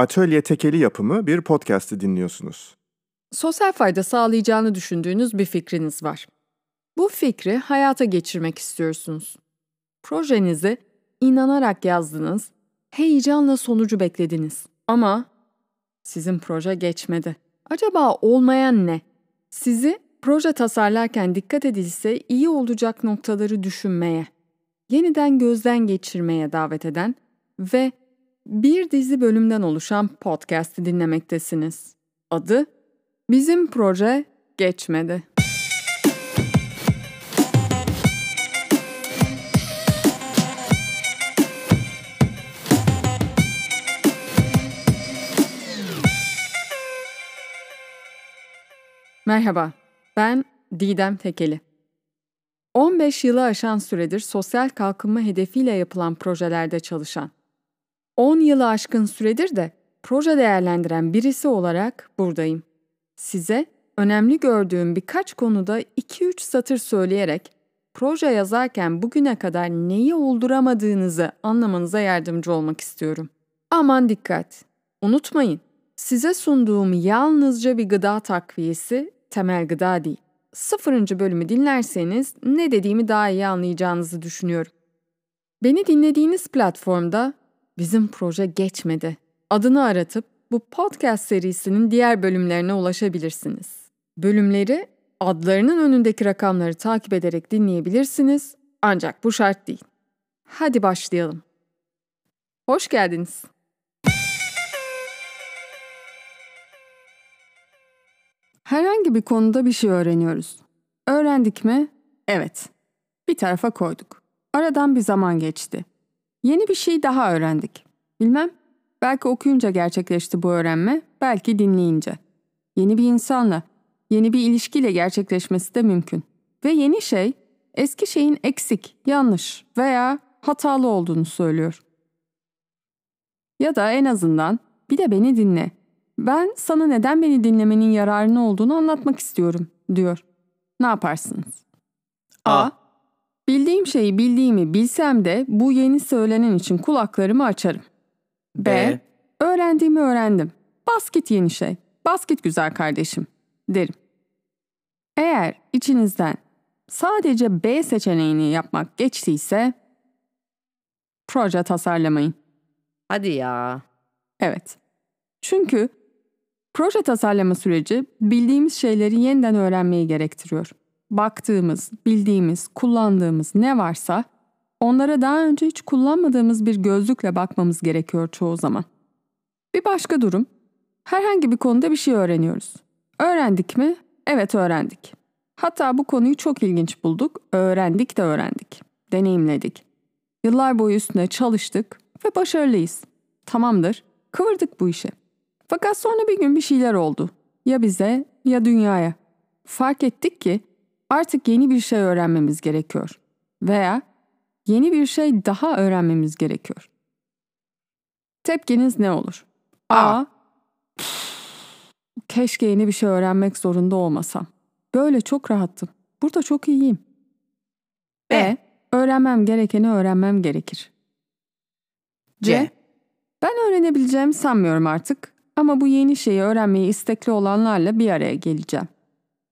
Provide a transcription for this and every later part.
Atölye Tekeli yapımı bir podcast'i dinliyorsunuz. Sosyal fayda sağlayacağını düşündüğünüz bir fikriniz var. Bu fikri hayata geçirmek istiyorsunuz. Projenizi inanarak yazdınız, heyecanla sonucu beklediniz. Ama sizin proje geçmedi. Acaba olmayan ne? Sizi proje tasarlarken dikkat edilse iyi olacak noktaları düşünmeye, yeniden gözden geçirmeye davet eden ve bir dizi bölümden oluşan podcast'i dinlemektesiniz. Adı Bizim Proje Geçmedi. Merhaba, ben Didem Tekeli. 15 yılı aşan süredir sosyal kalkınma hedefiyle yapılan projelerde çalışan, 10 yılı aşkın süredir de proje değerlendiren birisi olarak buradayım. Size önemli gördüğüm birkaç konuda 2-3 satır söyleyerek proje yazarken bugüne kadar neyi olduramadığınızı anlamanıza yardımcı olmak istiyorum. Aman dikkat! Unutmayın, size sunduğum yalnızca bir gıda takviyesi, temel gıda değil. Sıfırıncı bölümü dinlerseniz ne dediğimi daha iyi anlayacağınızı düşünüyorum. Beni dinlediğiniz platformda bizim proje geçmedi. Adını aratıp bu podcast serisinin diğer bölümlerine ulaşabilirsiniz. Bölümleri adlarının önündeki rakamları takip ederek dinleyebilirsiniz ancak bu şart değil. Hadi başlayalım. Hoş geldiniz. Herhangi bir konuda bir şey öğreniyoruz. Öğrendik mi? Evet. Bir tarafa koyduk. Aradan bir zaman geçti. Yeni bir şey daha öğrendik. Bilmem, belki okuyunca gerçekleşti bu öğrenme, belki dinleyince. Yeni bir insanla, yeni bir ilişkiyle gerçekleşmesi de mümkün. Ve yeni şey, eski şeyin eksik, yanlış veya hatalı olduğunu söylüyor. Ya da en azından bir de beni dinle. Ben sana neden beni dinlemenin yararını olduğunu anlatmak istiyorum, diyor. Ne yaparsınız? A. Bildiğim şeyi bildiğimi bilsem de bu yeni söylenen için kulaklarımı açarım. B. B. Öğrendiğimi öğrendim. Bas git yeni şey. Bas git güzel kardeşim derim. Eğer içinizden sadece B seçeneğini yapmak geçtiyse proje tasarlamayın. Hadi ya. Evet. Çünkü proje tasarlama süreci bildiğimiz şeyleri yeniden öğrenmeyi gerektiriyor. Baktığımız, bildiğimiz, kullandığımız ne varsa onlara daha önce hiç kullanmadığımız bir gözlükle bakmamız gerekiyor çoğu zaman. Bir başka durum, herhangi bir konuda bir şey öğreniyoruz. Öğrendik mi? Evet öğrendik. Hatta bu konuyu çok ilginç bulduk, öğrendik de öğrendik, deneyimledik. Yıllar boyu üstüne çalıştık ve başarılıyız. Tamamdır, kıvırdık bu işi. Fakat sonra bir gün bir şeyler oldu. Ya bize ya dünyaya. Fark ettik ki artık yeni bir şey öğrenmemiz gerekiyor. Veya yeni bir şey daha öğrenmemiz gerekiyor. Tepkiniz ne olur? A. Keşke yeni bir şey öğrenmek zorunda olmasam. Böyle çok rahattım. Burada çok iyiyim. B. B. Öğrenmem gerekeni öğrenmem gerekir. C. C. Ben öğrenebileceğimi sanmıyorum artık ama bu yeni şeyi öğrenmeyi istekli olanlarla bir araya geleceğim.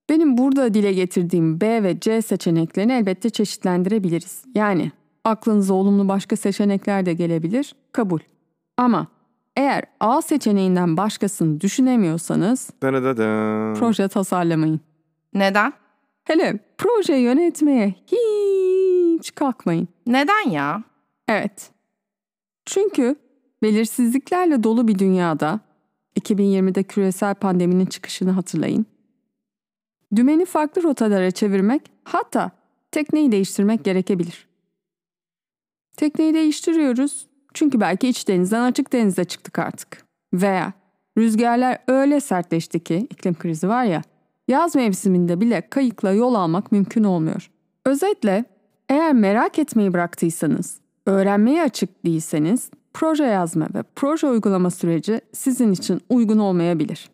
Benim burada dile getirdiğim B ve C seçeneklerini elbette çeşitlendirebiliriz. Yani aklınıza olumlu başka seçenekler de gelebilir, kabul. Ama eğer A seçeneğinden başkasını düşünemiyorsanız Danadadam. proje tasarlamayın. Neden? Hele proje yönetmeye hiç kalkmayın. Neden ya? Evet. Çünkü belirsizliklerle dolu bir dünyada 2020'de küresel pandeminin çıkışını hatırlayın. Dümeni farklı rotalara çevirmek, hatta tekneyi değiştirmek gerekebilir. Tekneyi değiştiriyoruz çünkü belki iç denizden açık denize çıktık artık. Veya rüzgarlar öyle sertleşti ki iklim krizi var ya, yaz mevsiminde bile kayıkla yol almak mümkün olmuyor. Özetle eğer merak etmeyi bıraktıysanız, öğrenmeye açık değilseniz proje yazma ve proje uygulama süreci sizin için uygun olmayabilir.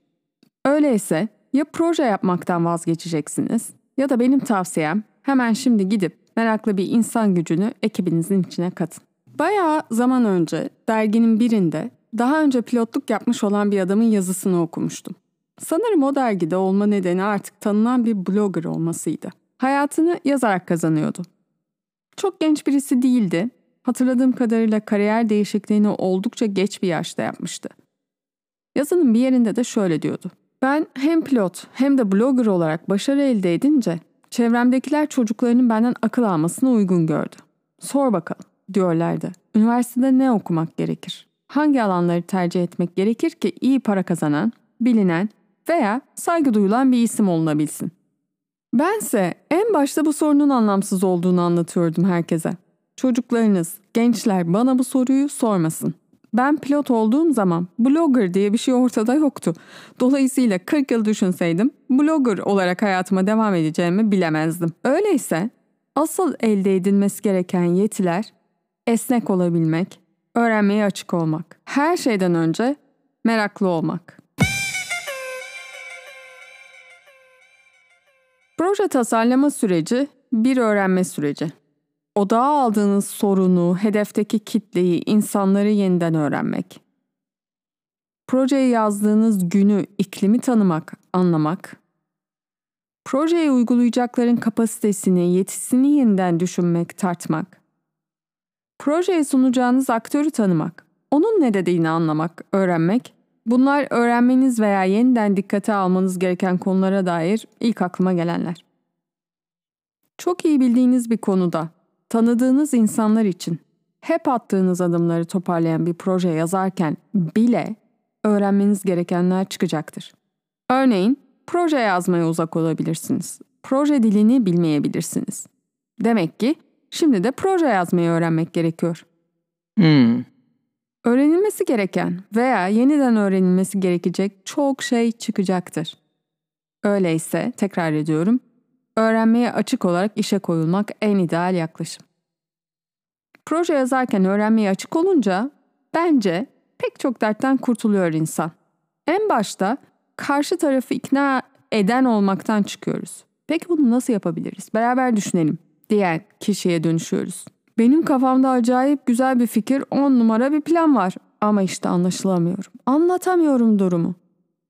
Öyleyse ya proje yapmaktan vazgeçeceksiniz ya da benim tavsiyem hemen şimdi gidip meraklı bir insan gücünü ekibinizin içine katın. Bayağı zaman önce derginin birinde Daha önce pilotluk yapmış olan bir adamın yazısını okumuştum. Sanırım o dergide olma nedeni artık tanınan bir blogger olmasıydı. Hayatını yazarak kazanıyordu. Çok genç birisi değildi. Hatırladığım kadarıyla kariyer değişikliğini oldukça geç bir yaşta yapmıştı. Yazının bir yerinde de şöyle diyordu. Ben hem pilot hem de blogger olarak başarı elde edince çevremdekiler çocuklarının benden akıl almasını uygun gördü. Sor bakalım diyorlardı. Üniversitede ne okumak gerekir? Hangi alanları tercih etmek gerekir ki iyi para kazanan, bilinen veya saygı duyulan bir isim olunabilsin? Bense en başta bu sorunun anlamsız olduğunu anlatıyordum herkese. Çocuklarınız, gençler bana bu soruyu sormasın. Ben pilot olduğum zaman blogger diye bir şey ortada yoktu. Dolayısıyla 40 yıl düşünseydim blogger olarak hayatıma devam edeceğimi bilemezdim. Öyleyse asıl elde edilmesi gereken yetiler esnek olabilmek, öğrenmeye açık olmak. Her şeyden önce meraklı olmak. Proje tasarlama süreci bir öğrenme süreci. Odağa aldığınız sorunu, hedefteki kitleyi, insanları yeniden öğrenmek. Projeye yazdığınız günü, iklimi tanımak, anlamak. Projeye uygulayacakların kapasitesini, yetisini yeniden düşünmek, tartmak. Projeye sunacağınız aktörü tanımak, onun ne dediğini anlamak, öğrenmek. Bunlar öğrenmeniz veya yeniden dikkate almanız gereken konulara dair ilk aklıma gelenler. Çok iyi bildiğiniz bir konuda tanıdığınız insanlar için hep attığınız adımları toparlayan bir proje yazarken bile öğrenmeniz gerekenler çıkacaktır. Örneğin proje yazmaya uzak olabilirsiniz. Proje dilini bilmeyebilirsiniz. Demek ki şimdi de proje yazmayı öğrenmek gerekiyor. Hmm. Öğrenilmesi gereken veya yeniden öğrenilmesi gerekecek çok şey çıkacaktır. Öyleyse tekrar ediyorum, öğrenmeye açık olarak işe koyulmak en ideal yaklaşım. Proje yazarken öğrenmeye açık olunca bence pek çok dertten kurtuluyor insan. En başta karşı tarafı ikna eden olmaktan çıkıyoruz. Peki bunu nasıl yapabiliriz? Beraber düşünelim diyen kişiye dönüşüyoruz. Benim kafamda acayip güzel bir fikir, on numara bir plan var. Ama işte anlaşılamıyorum. Anlatamıyorum durumu.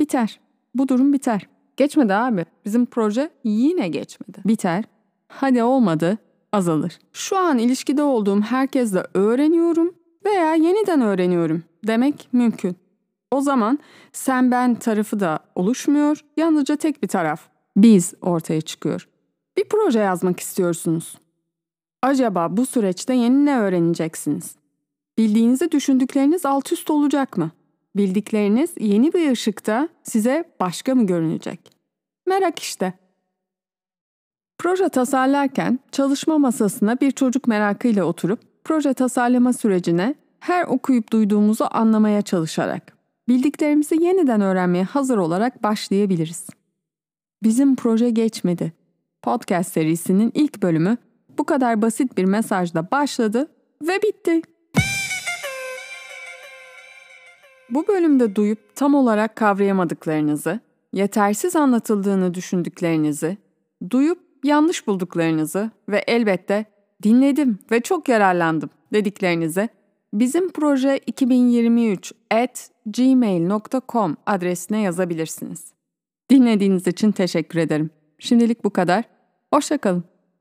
Biter. Bu durum biter. Geçmedi abi. Bizim proje yine geçmedi. Biter. Hadi olmadı. Azalır. Şu an ilişkide olduğum herkesle öğreniyorum veya yeniden öğreniyorum demek mümkün. O zaman sen ben tarafı da oluşmuyor, yalnızca tek bir taraf. Biz ortaya çıkıyor. Bir proje yazmak istiyorsunuz. Acaba bu süreçte yeni ne öğreneceksiniz? Bildiğinizi düşündükleriniz alt üst olacak mı? Bildikleriniz yeni bir ışıkta size başka mı görünecek? Merak işte. Proje tasarlarken çalışma masasına bir çocuk merakıyla oturup proje tasarlama sürecine her okuyup duyduğumuzu anlamaya çalışarak bildiklerimizi yeniden öğrenmeye hazır olarak başlayabiliriz. Bizim proje geçmedi. Podcast serisinin ilk bölümü bu kadar basit bir mesajla başladı ve bitti. Bu bölümde duyup tam olarak kavrayamadıklarınızı, yetersiz anlatıldığını düşündüklerinizi, duyup yanlış bulduklarınızı ve elbette dinledim ve çok yararlandım dediklerinizi bizim proje 2023 at gmail.com adresine yazabilirsiniz. Dinlediğiniz için teşekkür ederim. Şimdilik bu kadar. Hoşçakalın.